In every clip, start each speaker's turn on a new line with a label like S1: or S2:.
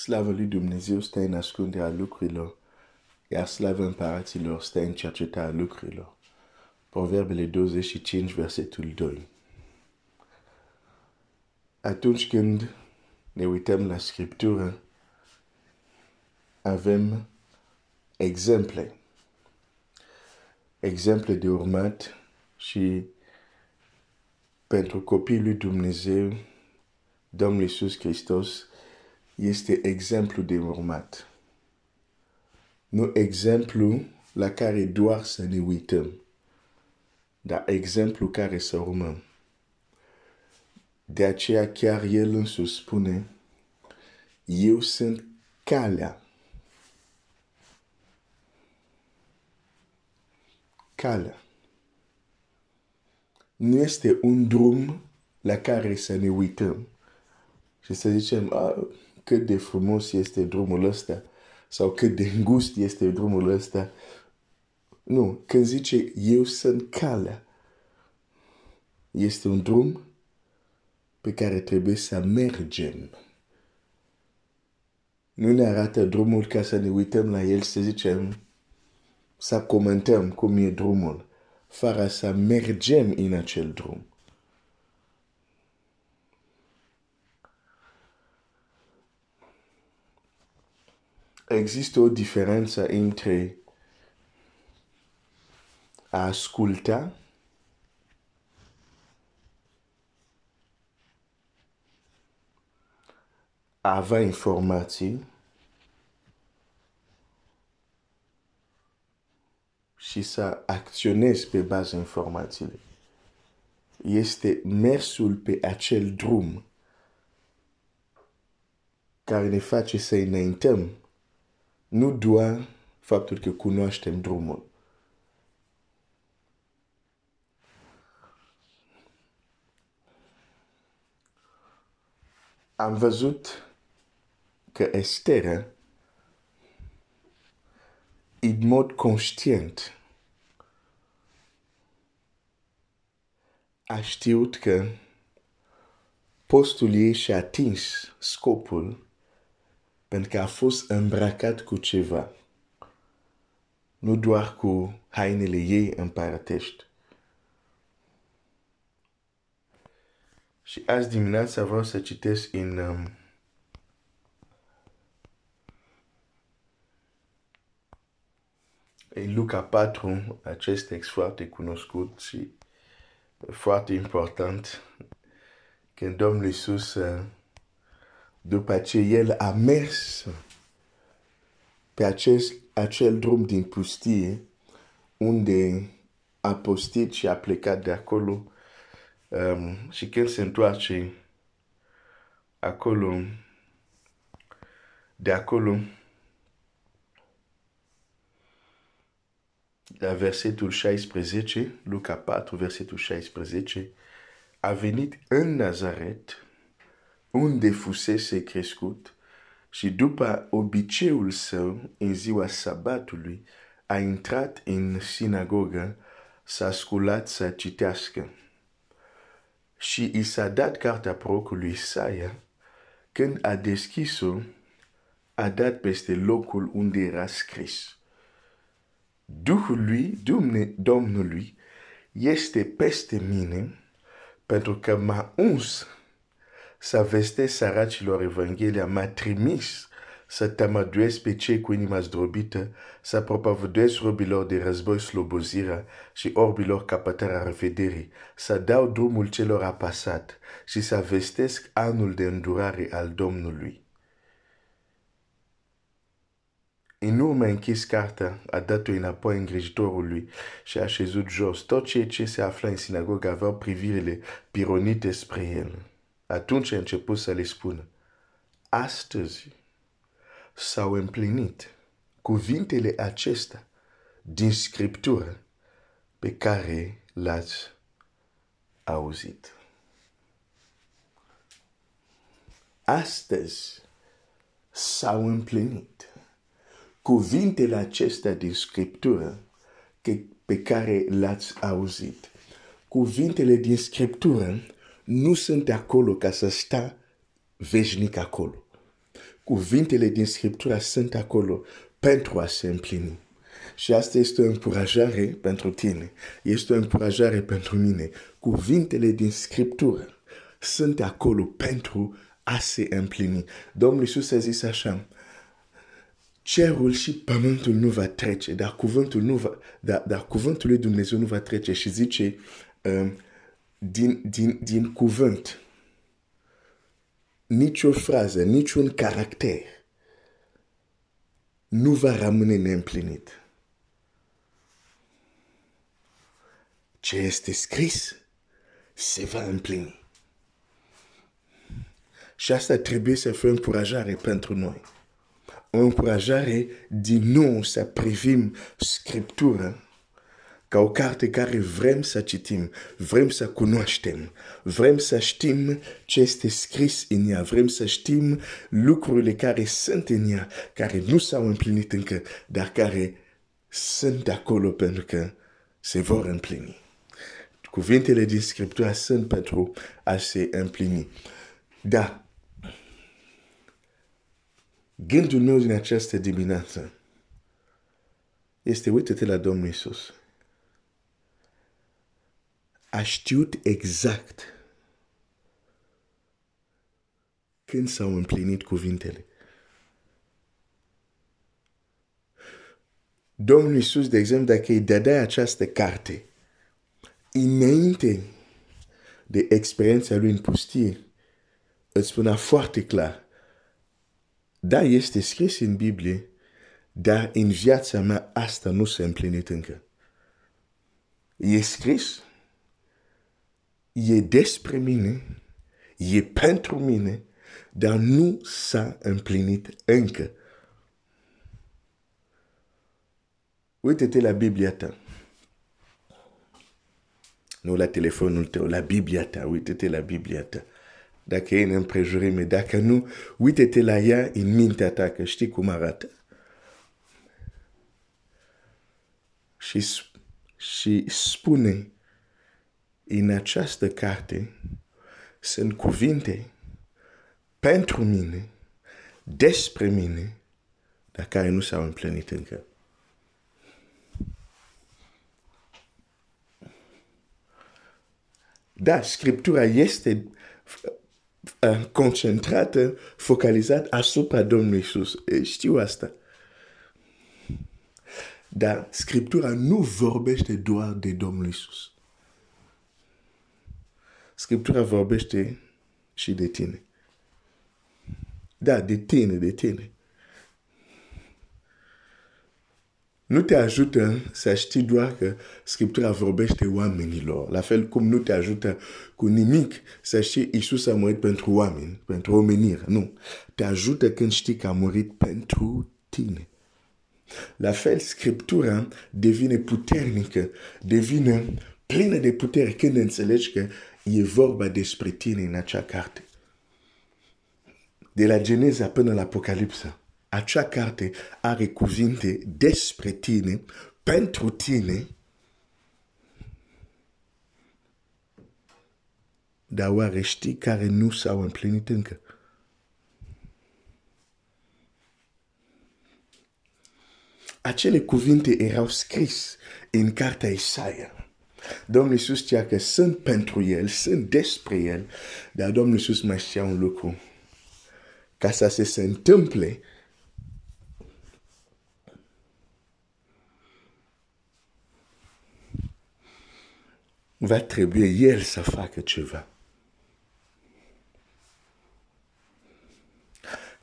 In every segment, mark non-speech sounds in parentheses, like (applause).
S1: Slavă lui Dumnezeu stă în ascunderea lucrurilor, iar slavă împăraților stă în cercetarea lucrurilor. Proverbele 25, versetul 2. Atunci când ne uităm la Scriptură, avem exemple. Exemple de urmat și pentru copiii lui Dumnezeu, Domnul Iisus Hristos este exemplu de urmat. Nu exemplu la care doar să ne uităm, dar exemplu care să urmăm. De aceea chiar El însuși spune, eu sunt calea. Calea. Nu este un drum la care să ne uităm și să zicem, ah, cât de frumos este drumul ăsta sau cât de îngust este drumul ăsta. Nu, când zice eu sunt calea, este un drum pe care trebuie să mergem. Nu ne arată drumul ca să ne uităm la el să zicem, să comentăm cum e drumul, fără să mergem în acel drum. Există o diferență între a asculta a avea informații și să acționezi pe baza informațiilor. Este mersul pe acel drum care ne face să înaintăm nu doar faptul că cunoaștem drumul. Am văzut că Estera, în mod conștient, a știut că postul ei și-a atins scopul pentru că a fost îmbrăcat cu ceva. Nu doar cu hainele ei împărătești. Și azi dimineața vreau să citesc în um, în Luca 4, acest text foarte cunoscut și foarte important, când Domnul Iisus uh, după ce el a mers pe acest, acel drum din pustie, unde a postit și a plecat de acolo. Um, și când se întoarce acolo, de acolo, la versetul 16, Luca 4, versetul 16, a venit în Nazaret, unde fusese crescut și după obiceiul său în ziua sabatului a intrat în sinagogă s-a sculat să citească. Și i s-a dat cartea prorocului Isaia, când a deschis-o, a dat peste locul unde era scris. Duhul lui, Domnului, este peste mine, pentru că m-a uns să vestesc săracilor Evanghelia, m-a trimis să tămăduiesc pe cei cu inima zdrobită, să propovăduiesc robilor de război slobozirea și orbilor capătarea revederii, să dau drumul celor apasat și să vestesc anul de îndurare al Domnului. În urmă închis cartea, a dat-o înapoi îngrijitorului și a șezut jos. Tot ceea ce se afla în sinagogă aveau privirile pironite spre el. Atunci a început să le spună, astăzi s-au împlinit cuvintele acestea din Scriptură pe care l-ați auzit. Astăzi s-au împlinit cuvintele acestea din Scriptură pe care l-ați auzit. Cuvintele din Scriptură nu sunt acolo ca să sta veșnic acolo. cuvintele din Scriptura sunt acolo pentru a se împlini. Și asta este o încurajare pentru tine. Este o încurajare pentru mine. Cuvintele din Scriptură sunt acolo pentru a se împlini. Domnul Iisus a zis așa, cerul și pământul nu va trece, dar cuvântul, nu va, dar, dar cuvântul lui Dumnezeu nu va trece și zice um, din, din, din cuvânt nicio frază, niciun caracter nu va rămâne neîmplinit. Ce este scris se va împlini. Și asta trebuie să fie o încurajare pentru noi. O încurajare din nou să privim Scriptura ca o carte care vrem să citim, vrem să cunoaștem, vrem să știm ce este scris în ea, vrem să știm lucrurile care sunt în ea, care nu s-au împlinit încă, dar care sunt acolo pentru că se vor împlini. Cuvintele din Scriptura sunt pentru a se împlini. Da, gândul meu din această dimineață este, uite-te la Domnul Isus a știut exact când s-au împlinit cuvintele. Domnul Iisus, de exemplu, dacă îi dădea această carte, înainte de experiența lui în pustie, îți spunea foarte clar, da, este scris în Biblie, dar în viața mea asta nu s-a împlinit încă. E scris, e despre mine, e pentru mine, dar nu s-a împlinit încă. Uite-te la Biblia ta. Nu la telefonul tău, la Biblia ta. Uite-te la Biblia ta. Dacă e în împrejurime, dacă nu, uite-te la ea în mintea ta, că știi cum arată. Și, și spune în această carte sunt cuvinte pentru mine, despre mine, dar care nu s-au împlinit încă. Da, Scriptura este uh, concentrată, focalizată asupra Domnului Iisus. Știu asta. Dar Scriptura nu vorbește doar de Domnul Iisus. Scriptura vorbește și de tine. Da, de tine, de tine. Nu te ajută să știi doar că Scriptura vorbește oamenilor. La fel cum nu te ajută cu nimic să știi Iisus a murit pentru oameni, pentru omenire. Nu. Te ajută când știi că a murit pentru tine. La fel, Scriptura devine puternică, devine plină de putere când înțelegi că e vorba despre tine în acea carte. De la Geneza până la Apocalipsa, acea carte are cuvinte despre tine, pentru tine, dar oare știi care nu s-au împlinit încă? Acele cuvinte erau scris în cartea Isaia. Domnul Iisus știa că sunt pentru El, sunt despre El, dar Domnul Iisus mai știa un lucru. Ca să se, se întâmple, va trebui El să facă ceva.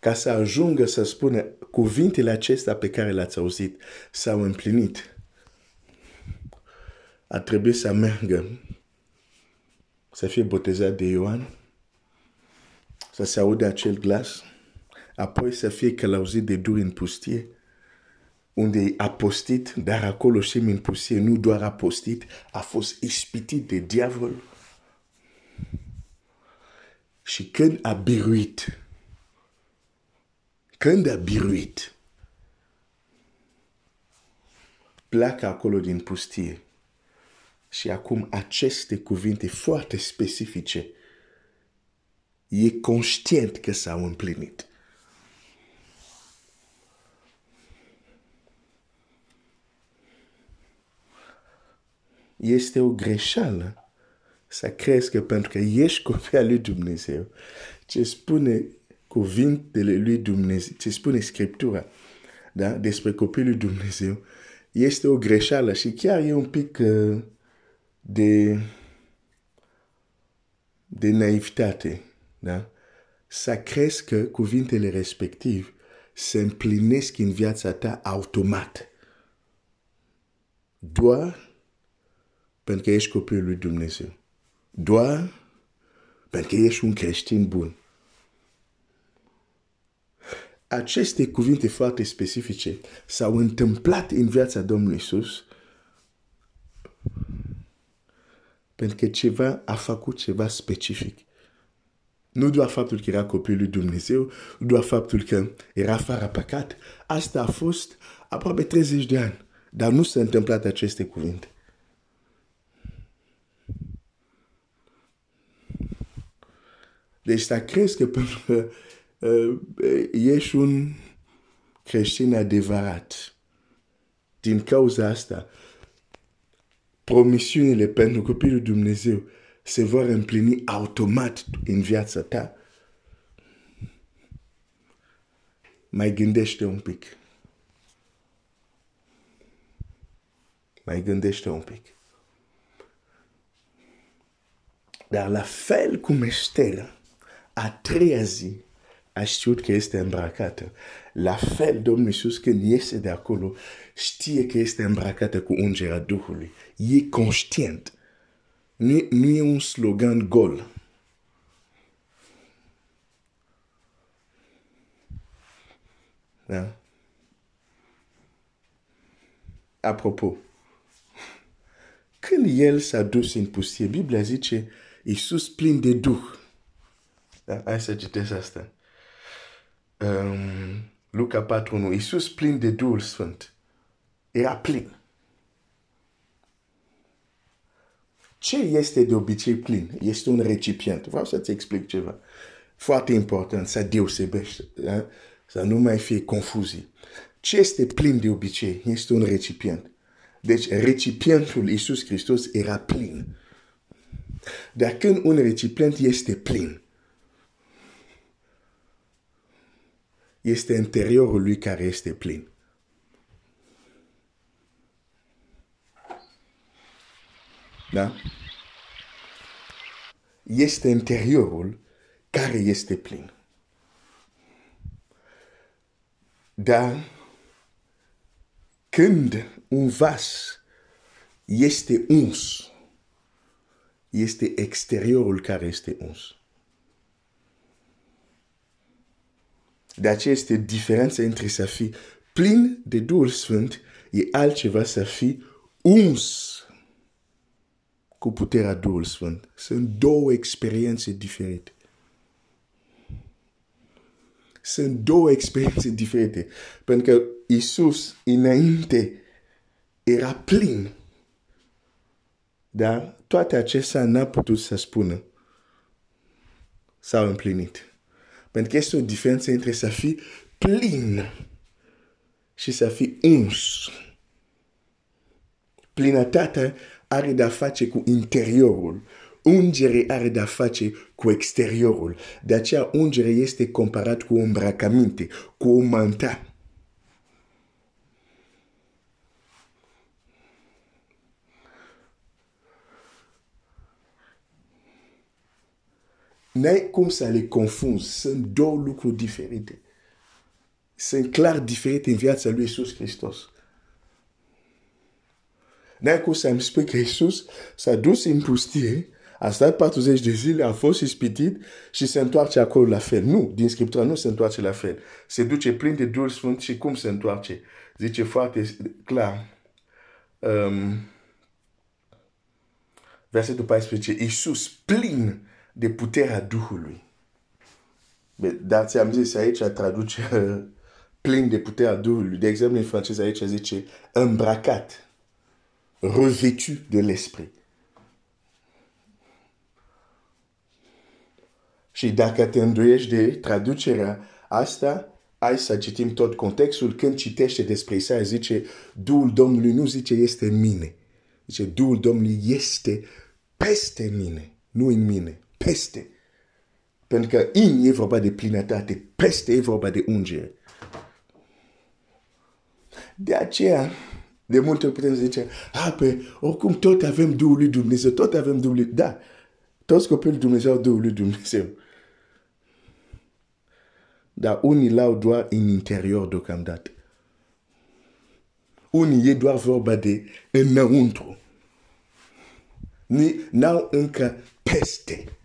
S1: Ca să ajungă să spună cuvintele acestea pe care le-ați auzit s-au împlinit a trebuit să meargă să fie botezat de Ioan, să se aude acel glas, apoi să fie călăuzit de dur în pustie, unde a postit, dar acolo și în pustie nu doar a postit, a fost ispitit de diavol. Și când a biruit, când a biruit, pleacă acolo din pustie și acum aceste cuvinte foarte specifice, e conștient că s-au împlinit. Este o greșeală să crezi că pentru că ești copia lui Dumnezeu, ce spune cuvintele lui Dumnezeu, ce spune Scriptura da? despre copilul lui Dumnezeu, este o greșeală și chiar e un pic... Uh, de, de naivitate. Da? Să crezi că cuvintele respectiv se împlinesc în viața ta automat. Doar pentru că ești copilul lui Dumnezeu. Doar pentru că ești un creștin bun. Aceste cuvinte foarte specifice s-au întâmplat în viața Domnului Isus pentru că ceva a făcut ceva specific. Nu doar faptul că era copilul lui Dumnezeu, nu doar faptul că era fără păcat. Asta a fost aproape 30 de ani. Dar nu s-a întâmplat aceste cuvinte. Deci să crezi că pentru că uh, ești un creștin adevărat. Din cauza asta, promisiunile pentru copilul Dumnezeu se vor împlini automat în viața ta. Mai gândește un pic. Mai gândește un pic. Dar la fel cum Estera, a treia zi, a știut că este îmbrăcată. La fel, Domnul Iisus, când iese de acolo, știe că este îmbrăcată cu ungerea Duhului. E conștient. Nu, nu e un slogan gol. Da? Apropo, când el s-a dus în pustie, Biblia zice, Iisus plin de Duh. Da? Hai să citesc asta. Um, Luca 4, 1. Iisus plin de Duhul Sfânt. Era plin. Ce este de obicei plin? Este un recipient. Vreau să-ți explic ceva. Foarte important, să deosebește, da? să nu mai fie confuzii. Ce este plin de obicei? Este un recipient. Deci recipientul Iisus Hristos era plin. Dar când un recipient este plin, este interiorul lui care este plin. Da? Este interiorul care este plin. Dar când un vas este uns, este exteriorul care este uns. De aceea este diferența între să fii plin de Duhul Sfânt e altceva să fii uns cu puterea Duhul Sfânt. Sunt două experiențe diferite. Sunt două experiențe diferite. Pentru că Isus, înainte, era plin. Dar toate acestea n-a putut să spună. S-au împlinit. Pentru că este o diferență între să fii plin și să fii uns. Plinătatea are de-a face cu interiorul. Ungere are de-a face cu exteriorul. De aceea ungere este comparat cu o îmbrăcăminte, cu o manta. N-ai cum să le confunzi. Sunt două lucruri diferite. Sunt clar diferite în viața lui Iisus Hristos. N-ai cum să-mi spui că Iisus s-a dus în pustie, a stat 40 de zile, a fost ispitit și se întoarce acolo la fel. Nu, din Scriptura nu se întoarce la fel. Se duce plin de Duhul Sfânt și cum se întoarce? Zice foarte clar. Um, versetul 14. Iisus plin de puterea Duhului. Dar ți-am zis aici traduce (laughs) plin de puterea Duhului. De exemplu, în franceză aici zice îmbrăcat, revêtu de l'esprit. Și dacă te îndoiești de traducerea asta, hai să citim tot contextul. Când citește despre Isaia, zice, Duhul Domnului nu zice este în mine. Zice, Duhul Domnului este peste mine, nu în mine, peste. Pentru că in e vorba de plinătate, peste e vorba de ungere. De aceea, de multe ori putem zice, a, pe, oricum tot avem Duhul lui Dumnezeu, tot avem Duhul lui... Da, toți copiii Dumnezeu au Duhul lui Dumnezeu. Dar unii l-au doar în interior deocamdată. Unii e doar vorba de înăuntru. N-au încă peste.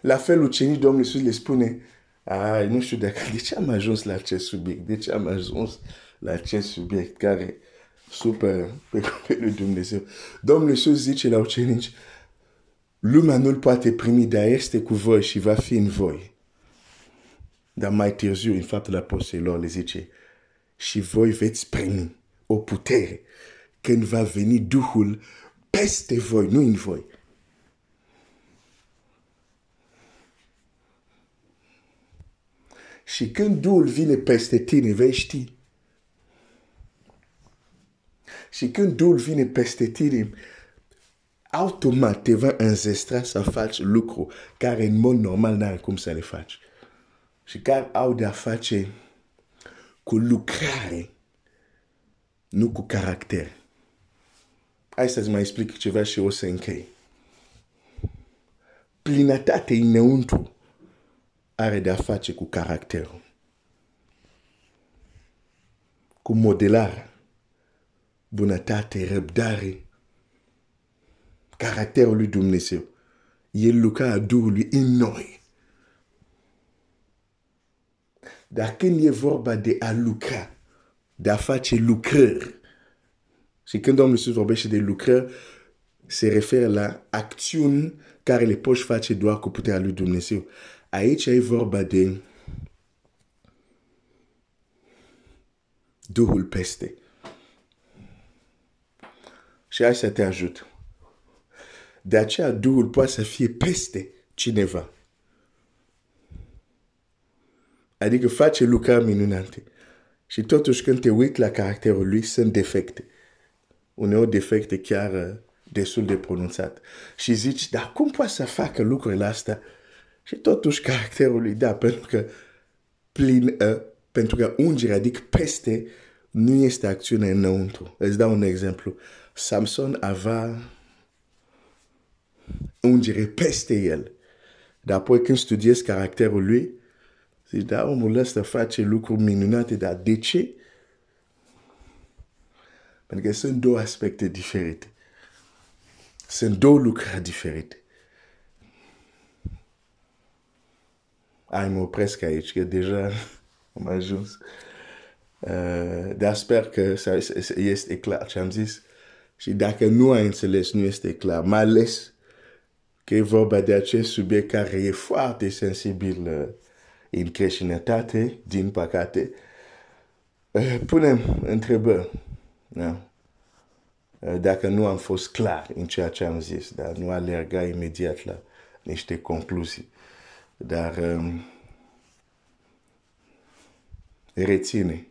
S1: La fel, ucenicii Domnului Iisus le spune, ai, nu știu dacă, de ce am ajuns la acest subiect? De ce am ajuns la acest subiect care super pe copilul Dumnezeu? Domnul Iisus zice la ucenici, lumea nu-l poate primi, dar este cu voi și va fi în voi. Dar mai târziu, în faptul apostolilor, le zice, și voi veți primi o putere când va veni Duhul peste voi, nu în voi. Și când Duhul vine peste tine, vei ști. Și când Duhul vine peste tine, automat te va înzestra să faci lucru care în mod normal n-ai cum să le faci. Și care au de-a face cu lucrare, nu cu caracter. Hai să-ți mai explic ceva și o să închei. Plinătate înăuntru are de-a face cu caracterul, cu modelarea, bunătate, răbdare, caracterul lui Dumnezeu. El lucra a Duhului în noi. Dar când e vorba de a lucra, de a face lucrări, și când Domnul Iisus vorbește de lucrări, se referă la acțiuni care le poți face doar cu puterea lui Dumnezeu. Aici e vorba de Duhul peste. Și hai să te ajut. De aceea Duhul poate să fie peste cineva. Adică face lucrări minunate. Și totuși când te uiți la caracterul lui, sunt defecte. Uneori defecte chiar destul de pronunțat. Și zici, dar cum poate să facă lucrurile astea? Și totuși caracterul lui, da, pentru că plin, uh, pentru că ungerea, adică peste, nu este acțiune înăuntru. Îți dau un exemplu. Samson avea ungere peste el. Dar apoi când studiezi caracterul lui, zici, da, omul ăsta face lucruri minunate, dar de ce? Pentru că sunt două aspecte diferite. Sunt două lucruri diferite. Ai, mă opresc aici, că deja (laughs) am ajuns. Uh, dar sper că este clar ce am zis. Și dacă nu ai înțeles, nu este clar. Mai ales că e vorba de acest subiect care e foarte sensibil uh, în creștinătate, din păcate. Uh, punem întrebări. Da? Dacă nu am fost clar în ceea ce am zis, dar nu alerga imediat la niște concluzii. Dar um, reține.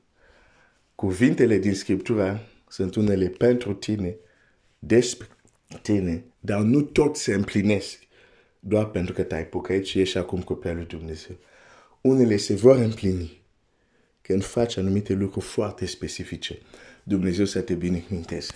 S1: Cuvintele din Scriptura sunt unele pentru tine, despre tine, dar nu tot se împlinesc doar pentru că te-ai pocăit și ești acum copilul lui Dumnezeu. Unele se vor împlini când faci anumite lucruri foarte specifice. Dumnezeu să te binecuvânteze.